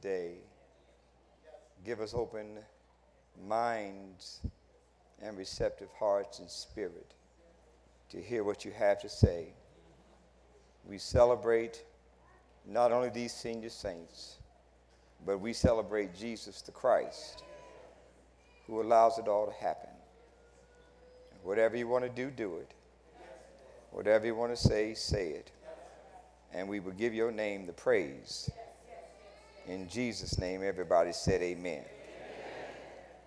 today. Give us open minds and receptive hearts and spirit to hear what you have to say. We celebrate not only these senior saints, but we celebrate Jesus the Christ, who allows it all to happen. Whatever you want to do, do it. Whatever you want to say, say it. And we will give your name the praise. In Jesus' name, everybody said amen. amen.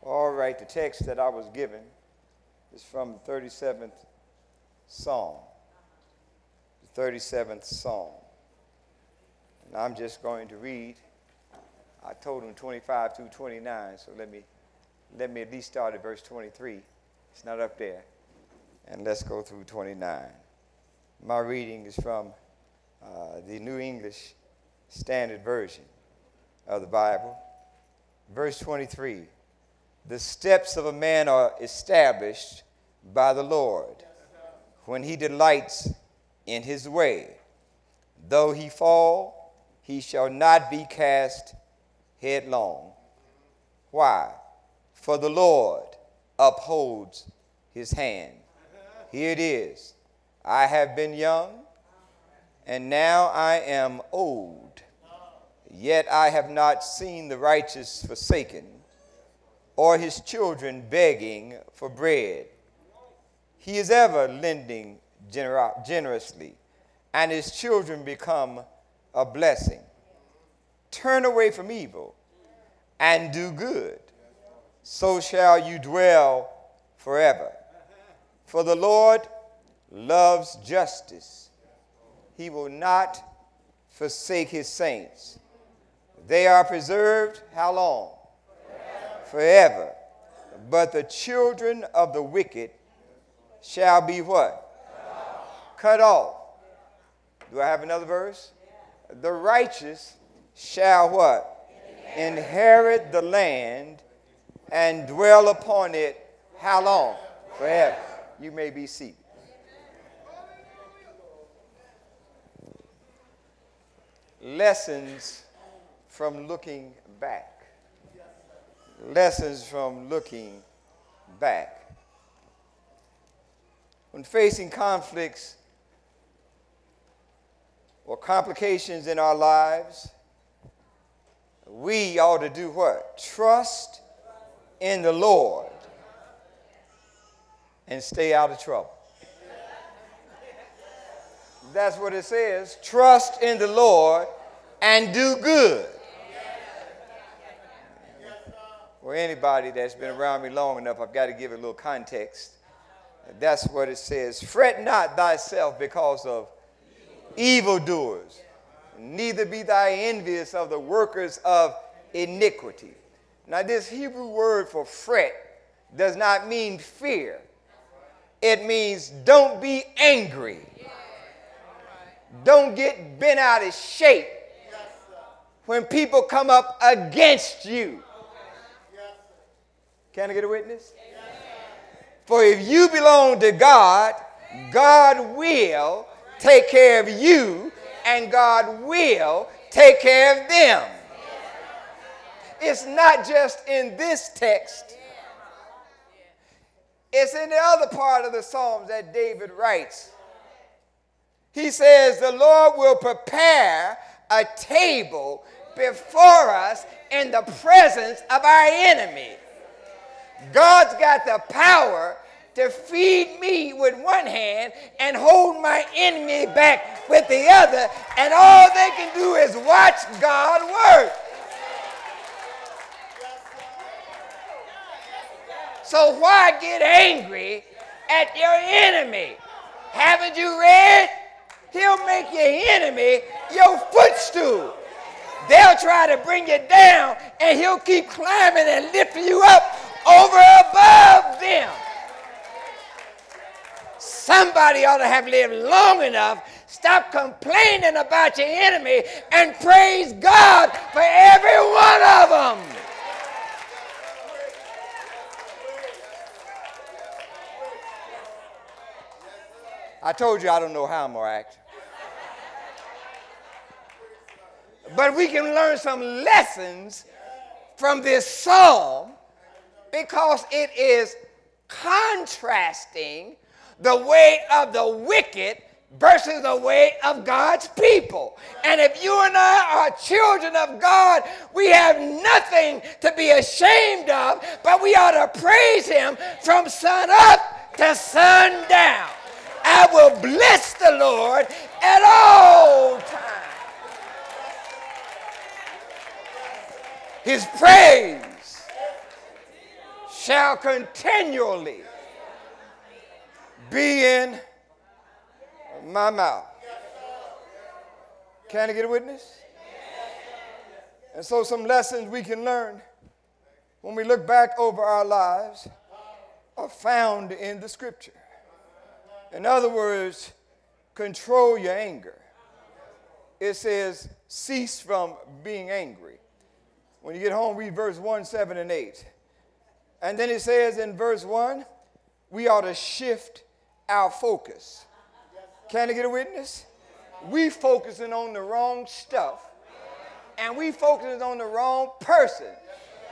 All right, the text that I was given is from the 37th Psalm. The 37th Psalm. And I'm just going to read. I told him 25 through 29, so let me, let me at least start at verse 23. It's not up there. And let's go through 29. My reading is from uh, the New English Standard Version of the Bible. Verse 23 The steps of a man are established by the Lord when he delights in his way. Though he fall, he shall not be cast headlong. Why? For the Lord upholds his hand. Here it is I have been young, and now I am old. Yet I have not seen the righteous forsaken, or his children begging for bread. He is ever lending gener- generously, and his children become a blessing. Turn away from evil and do good, so shall you dwell forever. For the Lord loves justice. He will not forsake his saints. They are preserved how long? Forever. Forever. But the children of the wicked shall be what? Cut off. Cut off. Do I have another verse? The righteous shall what? Inherit. Inherit the land and dwell upon it how long? Forever. You may be seated. Lessons from looking back. Lessons from looking back. When facing conflicts or complications in our lives, we ought to do what? Trust in the Lord and stay out of trouble. That's what it says. Trust in the Lord and do good. Well, anybody that's been around me long enough, I've got to give it a little context. That's what it says. Fret not thyself because of evildoers, neither be thy envious of the workers of iniquity. Now, this Hebrew word for fret does not mean fear, it means don't be angry, don't get bent out of shape when people come up against you. Can I get a witness? For if you belong to God, God will take care of you and God will take care of them. It's not just in this text, it's in the other part of the Psalms that David writes. He says, The Lord will prepare a table before us in the presence of our enemy. God's got the power to feed me with one hand and hold my enemy back with the other, and all they can do is watch God work. So why get angry at your enemy? Haven't you read? He'll make your enemy your footstool. They'll try to bring you down, and he'll keep climbing and lifting you up over above them. Somebody ought to have lived long enough. Stop complaining about your enemy and praise God for every one of them. I told you I don't know how I'm going to act. But we can learn some lessons from this psalm because it is contrasting the way of the wicked versus the way of God's people. And if you and I are children of God, we have nothing to be ashamed of, but we ought to praise Him from sun up to sundown. I will bless the Lord at all times. His praise shall continually be in my mouth. Can I get a witness? And so, some lessons we can learn when we look back over our lives are found in the scripture. In other words, control your anger. It says, cease from being angry. When you get home, read verse 1, 7, and 8. And then it says in verse 1, we ought to shift our focus. Can I get a witness? We focusing on the wrong stuff and we focusing on the wrong person.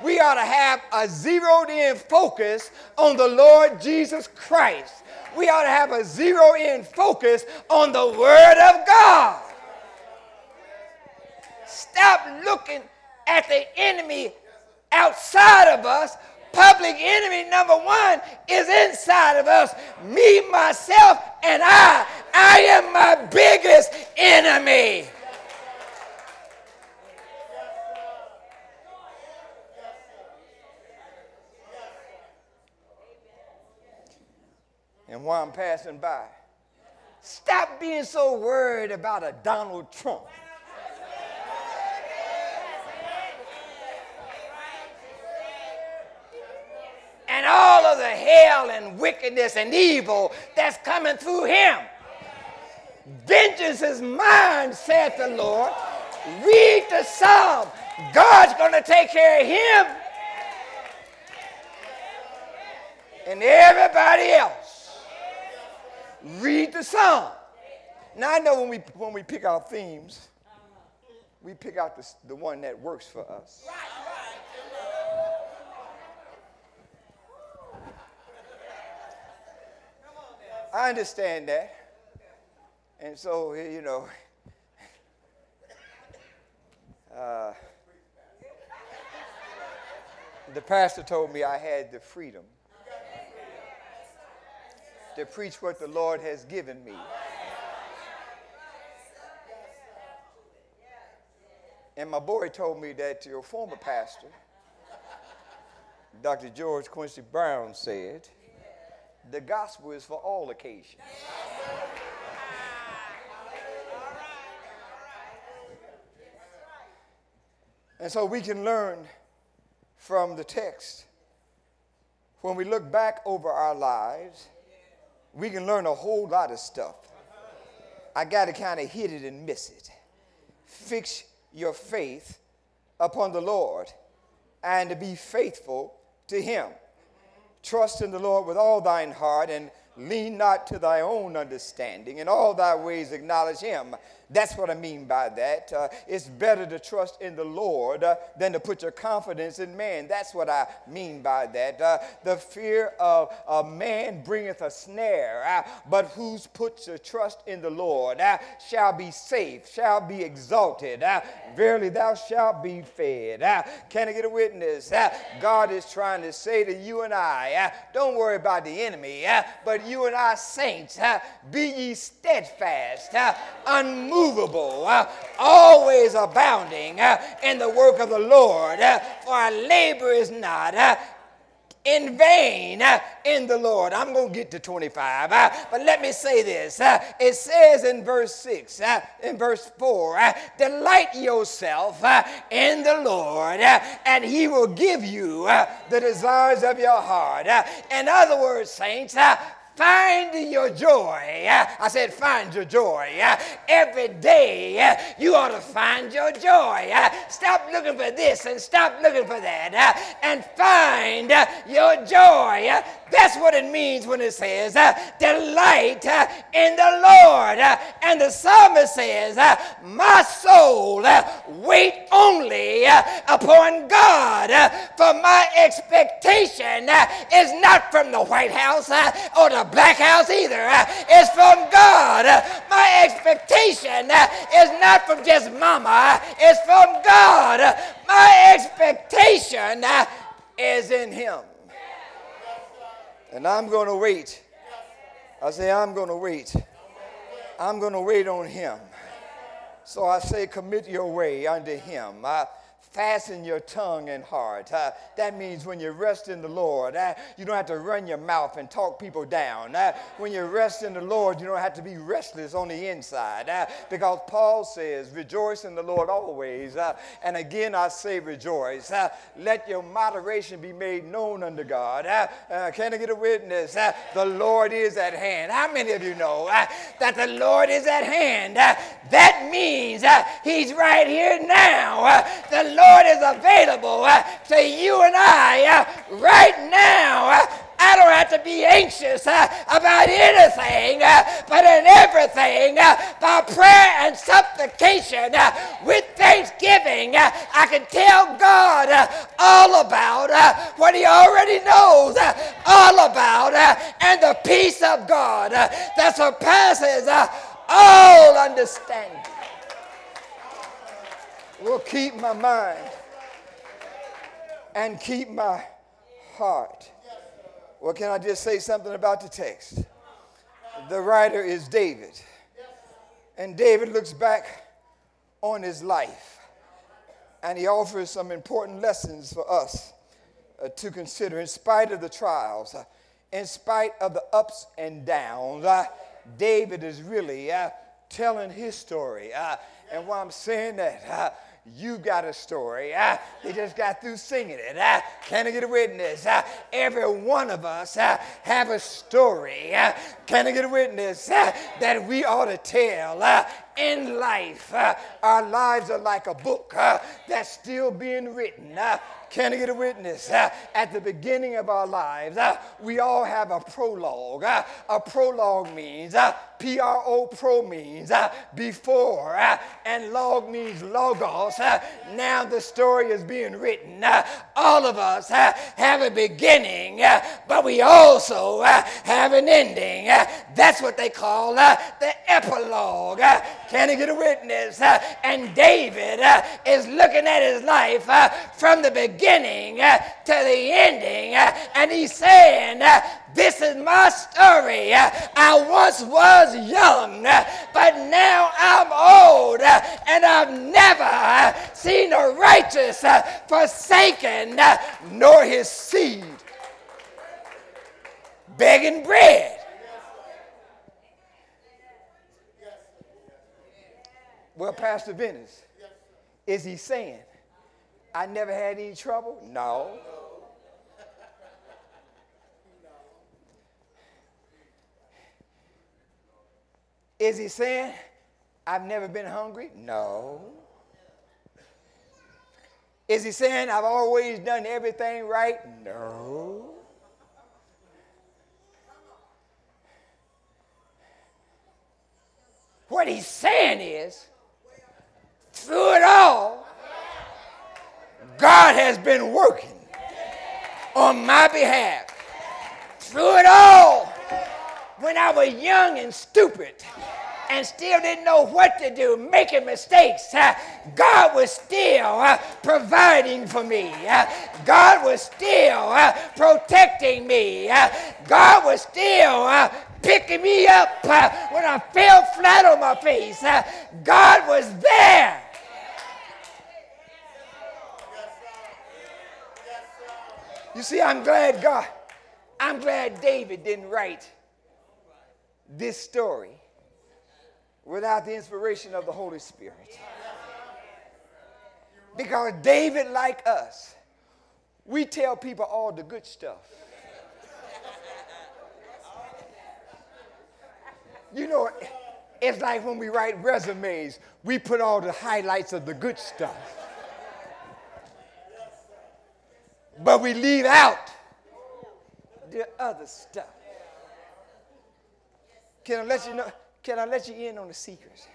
We ought to have a zeroed in focus on the Lord Jesus Christ. We ought to have a zero in focus on the Word of God. Stop looking at the enemy outside of us public enemy number one is inside of us me, myself, and I. I am my biggest enemy. And while I'm passing by, stop being so worried about a Donald Trump. and all of the hell and wickedness and evil that's coming through him. Vengeance is mine, saith the Lord. Read the psalm. God's going to take care of him and everybody else. Read the psalm. Now I know when we when we pick our themes, we pick out the, the one that works for us. I understand that. And so, you know, uh, the pastor told me I had the freedom to preach what the Lord has given me. And my boy told me that your former pastor, Dr. George Quincy Brown, said, the gospel is for all occasions. And so we can learn from the text. When we look back over our lives, we can learn a whole lot of stuff. I got to kind of hit it and miss it. Fix your faith upon the Lord and to be faithful to Him. Trust in the Lord with all thine heart and lean not to thy own understanding. In all thy ways acknowledge him, that's what I mean by that. Uh, it's better to trust in the Lord uh, than to put your confidence in man. That's what I mean by that. Uh, the fear of a man bringeth a snare, uh, but who's puts a trust in the Lord uh, shall be safe, shall be exalted. Uh, verily, thou shalt be fed. can I get a witness? God is trying to say to you and I, don't worry about the enemy, but you and I, saints, be ye steadfast, unmovable unmovable, uh, always abounding uh, in the work of the Lord, uh, for our labor is not in vain in the Lord. I'm going to get to 25, uh, but let me say this. It says in verse 6, uh, in verse 4, uh, delight yourself in the Lord, and he will give you the desires of your heart. in other words, saints, find your joy. I said, find your joy. Every day you ought to find your joy. Stop looking for this and stop looking for that and find your joy. That's what it means when it says, uh, delight uh, in the Lord. Uh, and the psalmist says, My soul wait only upon God, for my expectation is not from the White House or the Black House either. It's from God. My expectation is not from just mama, it's from God. My expectation is in Him. And I'm going to wait. I say, I'm going to wait. I'm going to wait on Him. So I say, commit your way unto Him. I, fasten your tongue and heart. Uh, that means when you rest in the Lord, uh, you don't have to run your mouth and talk people down. Uh, when you rest in the Lord, you don't have to be restless on the inside. Uh, because Paul says, rejoice in the Lord always. Uh, and again, I say rejoice. Uh, let your moderation be made known unto God. can I get a witness? the Lord is at hand. How many of you know that the Lord is at hand? that means he's right here now. the Lord is available uh, to you and I uh, right now. Uh, I don't have to be anxious uh, about anything, uh, but in everything, uh, by prayer and supplication, with thanksgiving, I can tell God all about what He already knows all about, and the peace of God that surpasses all understanding will keep my mind and keep my heart. Well, can I just say something about the text? The writer is David. And David looks back on his life and he offers some important lessons for us uh, to consider in spite of the trials, uh, in spite of the ups and downs. Uh, David is really uh, telling his story. Uh, and why I'm saying that, uh, you got a story. Uh, they just got through singing it. Uh, can I get a witness? Uh, every one of us uh, have a story. Uh, can I get a witness that we ought to tell? In life, our lives are like a book that's still being written. Can I get a witness? Uh, at the beginning of our lives, uh, we all have a prologue. Uh, a prologue means, P R O pro means uh, before, uh, and log means logos. Uh, now the story is being written. all of us have a beginning, but we also have an ending. that's what they call the epilogue. Can I get a witness? and David is looking at his life from the beginning uh, to the ending. Uh, and he's saying, uh, This is my story. I once was young, but now I'm old, and I've never seen a righteous forsaken, nor his seed begging bread. Well, Pastor Venice, is he saying I never had any trouble? No. Is he saying, I've never been hungry? No. Is he saying, I've always done everything right? No. What he's saying is, through it all, God has been working on my behalf through it all. When I was young and stupid and still didn't know what to do, making mistakes, God was still providing for me. God was still protecting me. God was still picking me up when I fell flat on my face. God was there. You see, I'm glad God, I'm glad David didn't write this story without the inspiration of the Holy Spirit. Because David, like us, we tell people all the good stuff. You know, it's like when we write resumes, we put all the highlights of the good stuff. But we leave out the other stuff. Can I let you know? Can I let you in on the secret?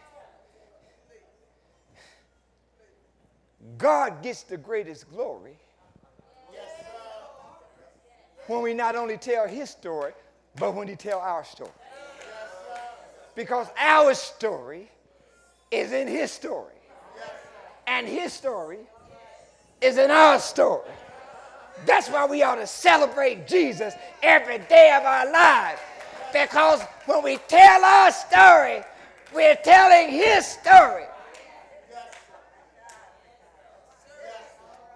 God gets the greatest glory when we not only tell his story, but when he tell our story. Because our story is in his story. And his story is in our story. That's why we ought to celebrate Jesus every day of our lives. Because when we tell our story, we're telling his story.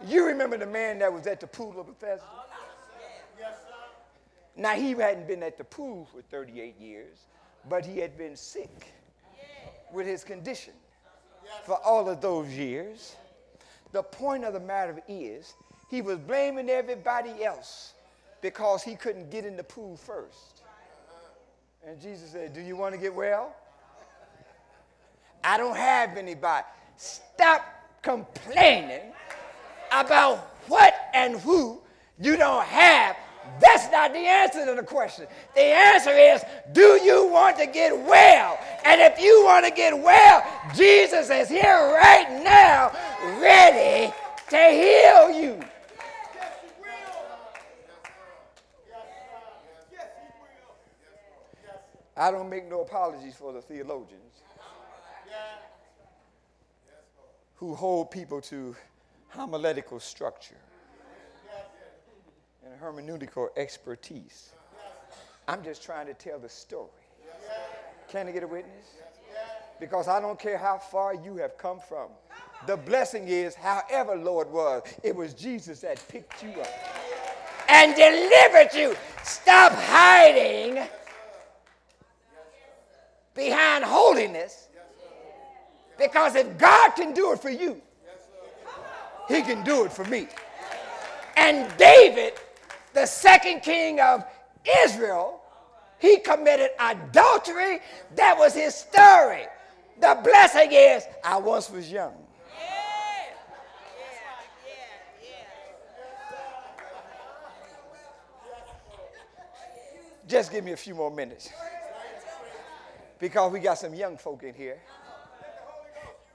You remember the man that was at the pool of Bethesda? Now, he hadn't been at the pool for 38 years, but he had been sick with his condition for all of those years. The point of the matter is, he was blaming everybody else because he couldn't get in the pool first. And Jesus said, Do you want to get well? I don't have anybody. Stop complaining about what and who you don't have. That's not the answer to the question. The answer is, do you want to get well? And if you want to get well, Jesus is here right now, ready to heal you. I don't make no apologies for the theologians who hold people to homiletical structure and hermeneutical expertise. I'm just trying to tell the story. Can I get a witness? Because I don't care how far you have come from. The blessing is, however low it was, it was Jesus that picked you up and delivered you. Stop hiding behind holiness. Because if God can do it for you, He can do it for me. And David, the second king of Israel, he committed adultery. That was his story. The blessing is, I once was young. Just give me a few more minutes because we got some young folk in here.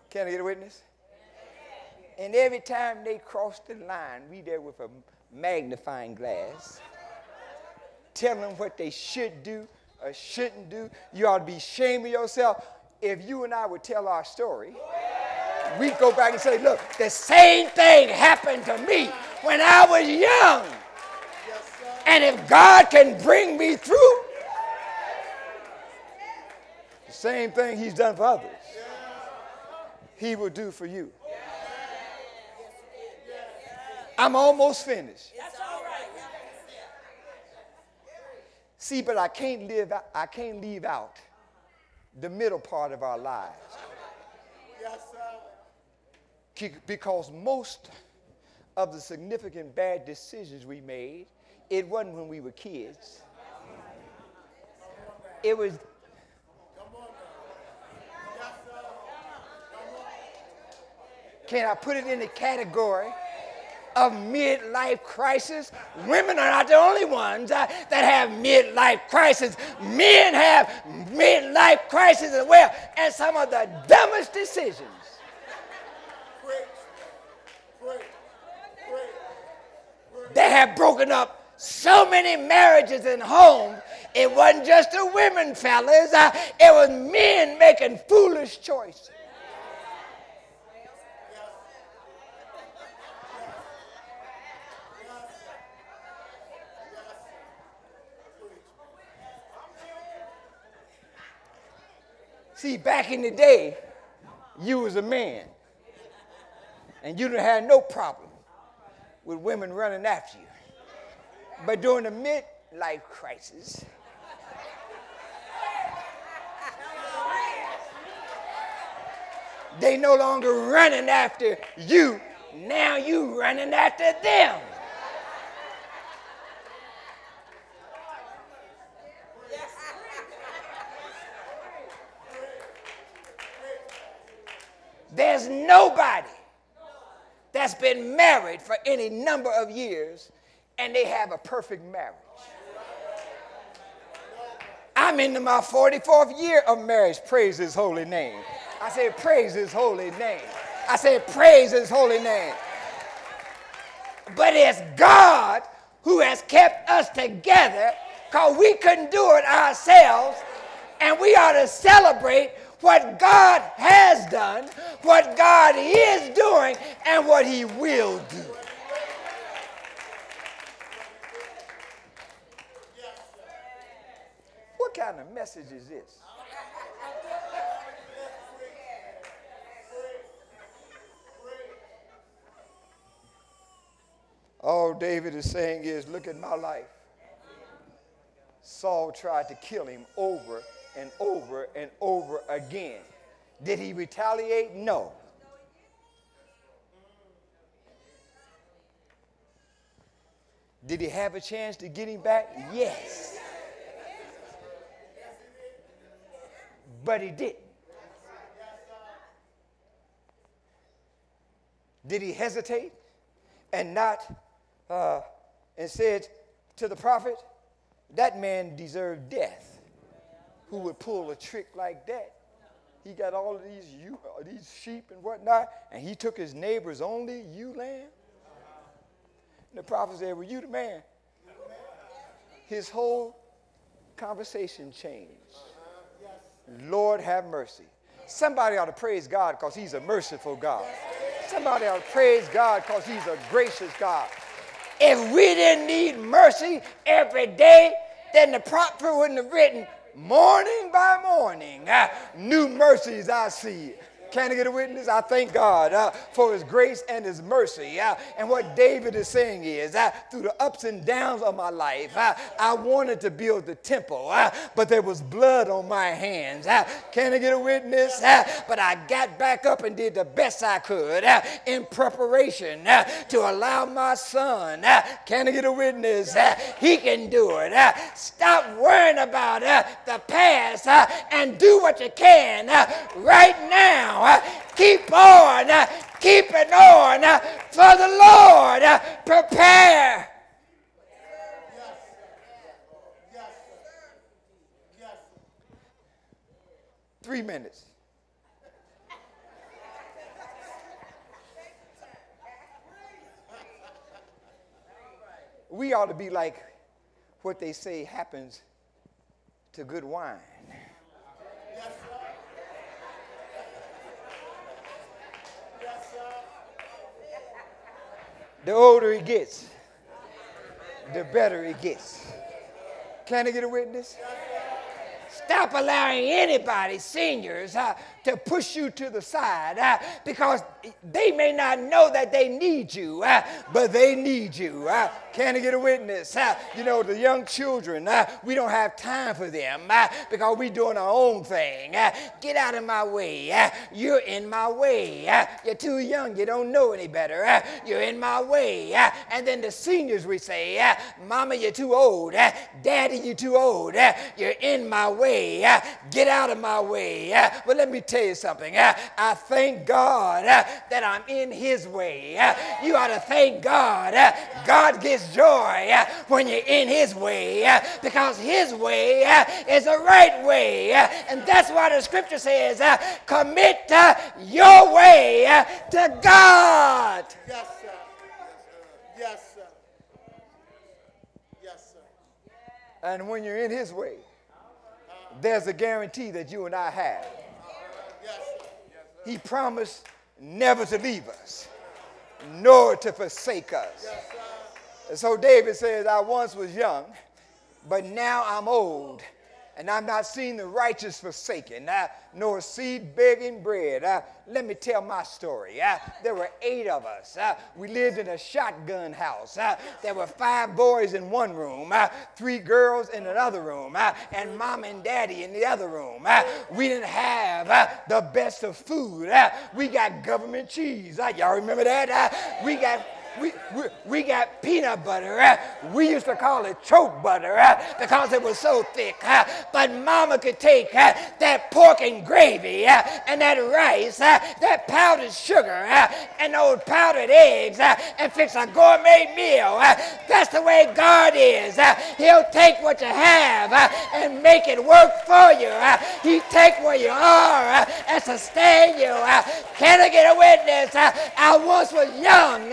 Can I get a witness? And every time they cross the line, we there with a magnifying glass, telling them what they should do or shouldn't do. You ought to be ashamed of yourself. If you and I would tell our story, we'd go back and say, look, the same thing happened to me when I was young. And if God can bring me through, same thing he's done for others, he will do for you. I'm almost finished. See, but I can't live I can't leave out the middle part of our lives. Because most of the significant bad decisions we made, it wasn't when we were kids. It was Can I put it in the category of midlife crisis? Women are not the only ones uh, that have midlife crisis. Men have midlife crisis as well, and some of the dumbest decisions. They have broken up so many marriages and homes. It wasn't just the women, fellas. Uh, it was men making foolish choices. See, back in the day, you was a man, and you didn't have no problem with women running after you. But during the midlife crisis, they no longer running after you. Now you running after them. There's nobody that's been married for any number of years and they have a perfect marriage. I'm into my 44th year of marriage. Praise his holy name. I said, praise his holy name. I said, praise his holy name. But it's God who has kept us together because we couldn't do it ourselves. And we ought to celebrate what God has done, what God is doing, and what he will do. What kind of message is this? All David is saying is, look at my life. Saul tried to kill him over and over and over again. Did he retaliate? No. Did he have a chance to get him back? Yes. But he didn't. Did he hesitate and not, uh, and said to the prophet, that man deserved death who would pull a trick like that. He got all of these, ewe, uh, these sheep and whatnot, and he took his neighbor's only ewe lamb. And the prophet said, Were you the man? His whole conversation changed. Lord, have mercy. Somebody ought to praise God because He's a merciful God. Somebody ought to praise God because He's a gracious God. If we didn't need mercy every day, then the prophet wouldn't have written, morning by morning, uh, new mercies I see. Can I get a witness? I thank God uh, for his grace and his mercy. Uh, and what David is saying is, uh, through the ups and downs of my life, uh, I wanted to build the temple, uh, but there was blood on my hands. Uh, can I get a witness? but I got back up and did the best I could in preparation to allow my son, can I get a witness? he can do it. stop worrying about the past and do what you can right now keep on, uh, keep it on uh, for the Lord. Uh, prepare. Three minutes. We ought to be like what they say happens to good wine. The older he gets, the better he gets. Can I get a witness? Stop allowing anybody, seniors, uh, to push you to the side uh, because they may not know that they need you, uh, but they need you. Can I get a witness? Uh, you know, the young children, uh, we don't have time for them uh, because we're doing our own thing. get out of my way. you're in my way. you're too young. You don't know any better. you're in my way. and then the seniors, we say, Mama, you're too old. Daddy, you're too old. you're in my way. get out of my way. but let me tell you something. I thank God that I'm in His way. You ought to thank God. God joy uh, when you're in His way uh, because His way uh, is the right way. And that's why the scripture says, commit your way to God. Yes, sir. Yes, sir. Yes, sir. And when you're in His way, there's a guarantee that you and I have. Yes he promised never to leave us, nor to forsake us. And so David says, I once was young, but now I'm old and I'm not seeing the righteous forsaken, nor seed begging bread. Let me tell my story. There were eight of us. We lived in a shotgun house. There were five boys in one room, three girls in another room, and mom and daddy in the other room. we didn't have the best of food. we got government cheese. y'all remember that? we got we, we, we got peanut butter. Uh, we used to call it choke butter uh, because it was so thick. Uh, but mama could take that pork and gravy and that rice, that powdered sugar, and those powdered eggs and fix a gourmet meal. That's the way God is. He'll take what you have and make it work for you. He take where you are and sustain you. Can I get a witness? I once was young,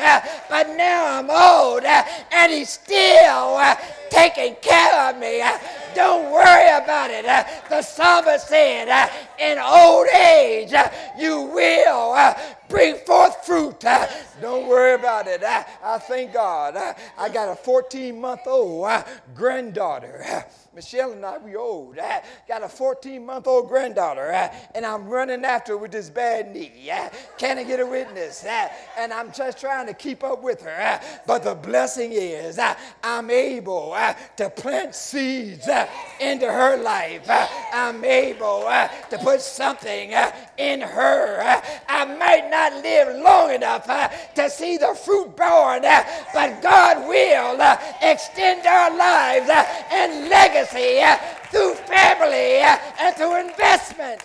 but now I'm old, uh, and He's still uh, taking care of me. Don't worry about it. Uh, the psalmist said, uh, in old age, uh, you will uh, bring forth fruit. Uh, don't worry about it. Uh, I thank God. I got a 14 month old granddaughter. Michelle and I, we old. Uh, got a 14 month old granddaughter, and I'm running after her with this bad knee. Can I get a witness? And I'm just trying to keep up with her. But the blessing is I'm able to plant seeds into her life. Uh, I'm able uh, to put something uh, in her. Uh, I might not live long enough uh, to see the fruit born, uh, but God will uh, extend our lives uh, and legacy uh, through family uh, and through investment.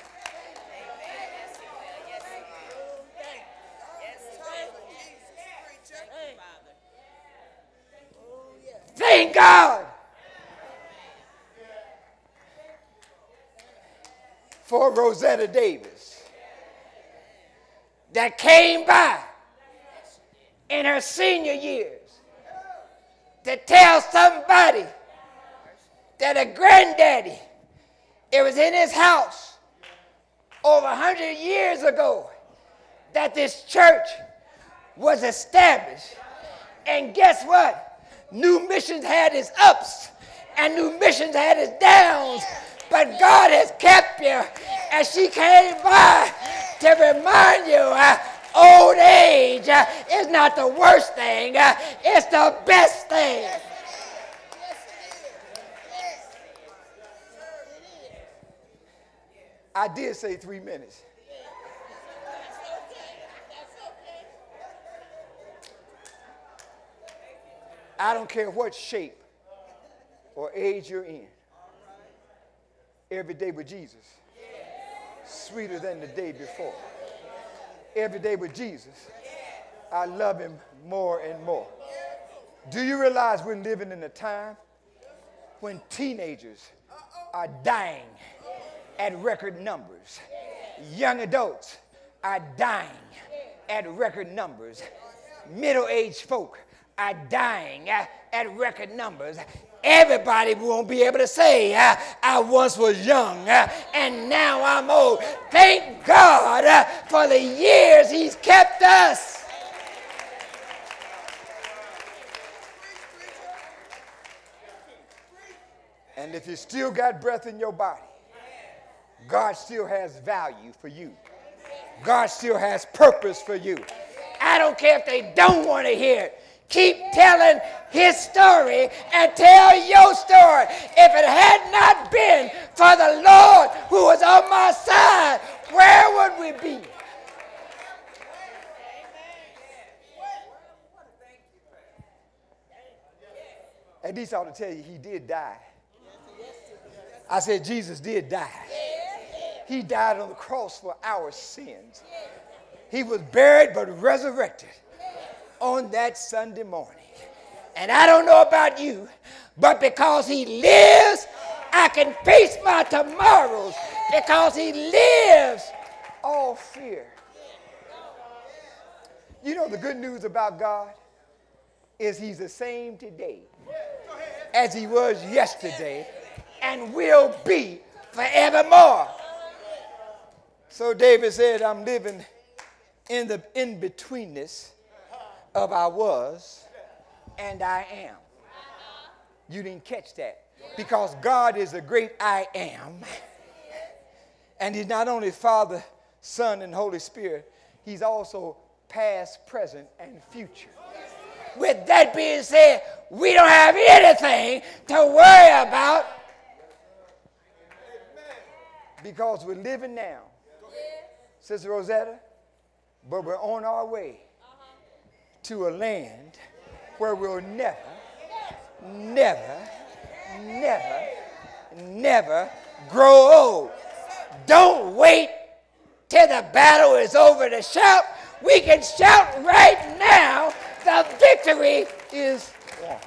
Thank God for Rosetta Davis that came by in her senior years to tell somebody that a granddaddy, it was in his house over 100 years ago that this church was established. And guess what? New Missions had its ups and New Missions had its downs, but God has kept you. And she came by to remind you uh, old age uh, is not the worst thing, uh, it's the best thing. I did say three minutes. I don't care what shape or age you're in. Every day with Jesus, sweeter than the day before. Every day with Jesus, I love him more and more. Do you realize we're living in a time when teenagers are dying at record numbers? Young adults are dying at record numbers. Middle aged folk are dying at, at record numbers. Everybody won't be able to say, uh, I once was young uh, and now I'm old. Thank God uh, for the years He's kept us. And if you still got breath in your body, God still has value for you. God still has purpose for you. I don't care if they don't want to hear it. Keep telling his story and tell your story. If it had not been for the Lord who was on my side, where would we be? Least I ought to tell you, he did die. I said, Jesus did die. He died on the cross for our sins. He was buried but resurrected on that Sunday morning. And I don't know about you, but because he lives, I can face my tomorrows. Because he lives, all fear. You know the good news about God is he's the same today as he was yesterday and will be forevermore. So David said, I'm living in the in betweenness of I was and I am. You didn't catch that. Because God is the great I am. And He's not only Father, Son, and Holy Spirit, He's also past, present, and future. With that being said, we don't have anything to worry about because we're living now. Sister Rosetta, but we're on our way to a land where we'll never, never, never, never grow old. Don't wait till the battle is over to shout. We can shout right now. The victory is won.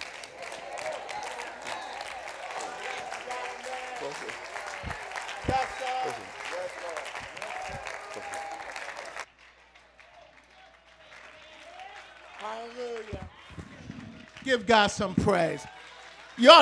Give God some praise. Y'all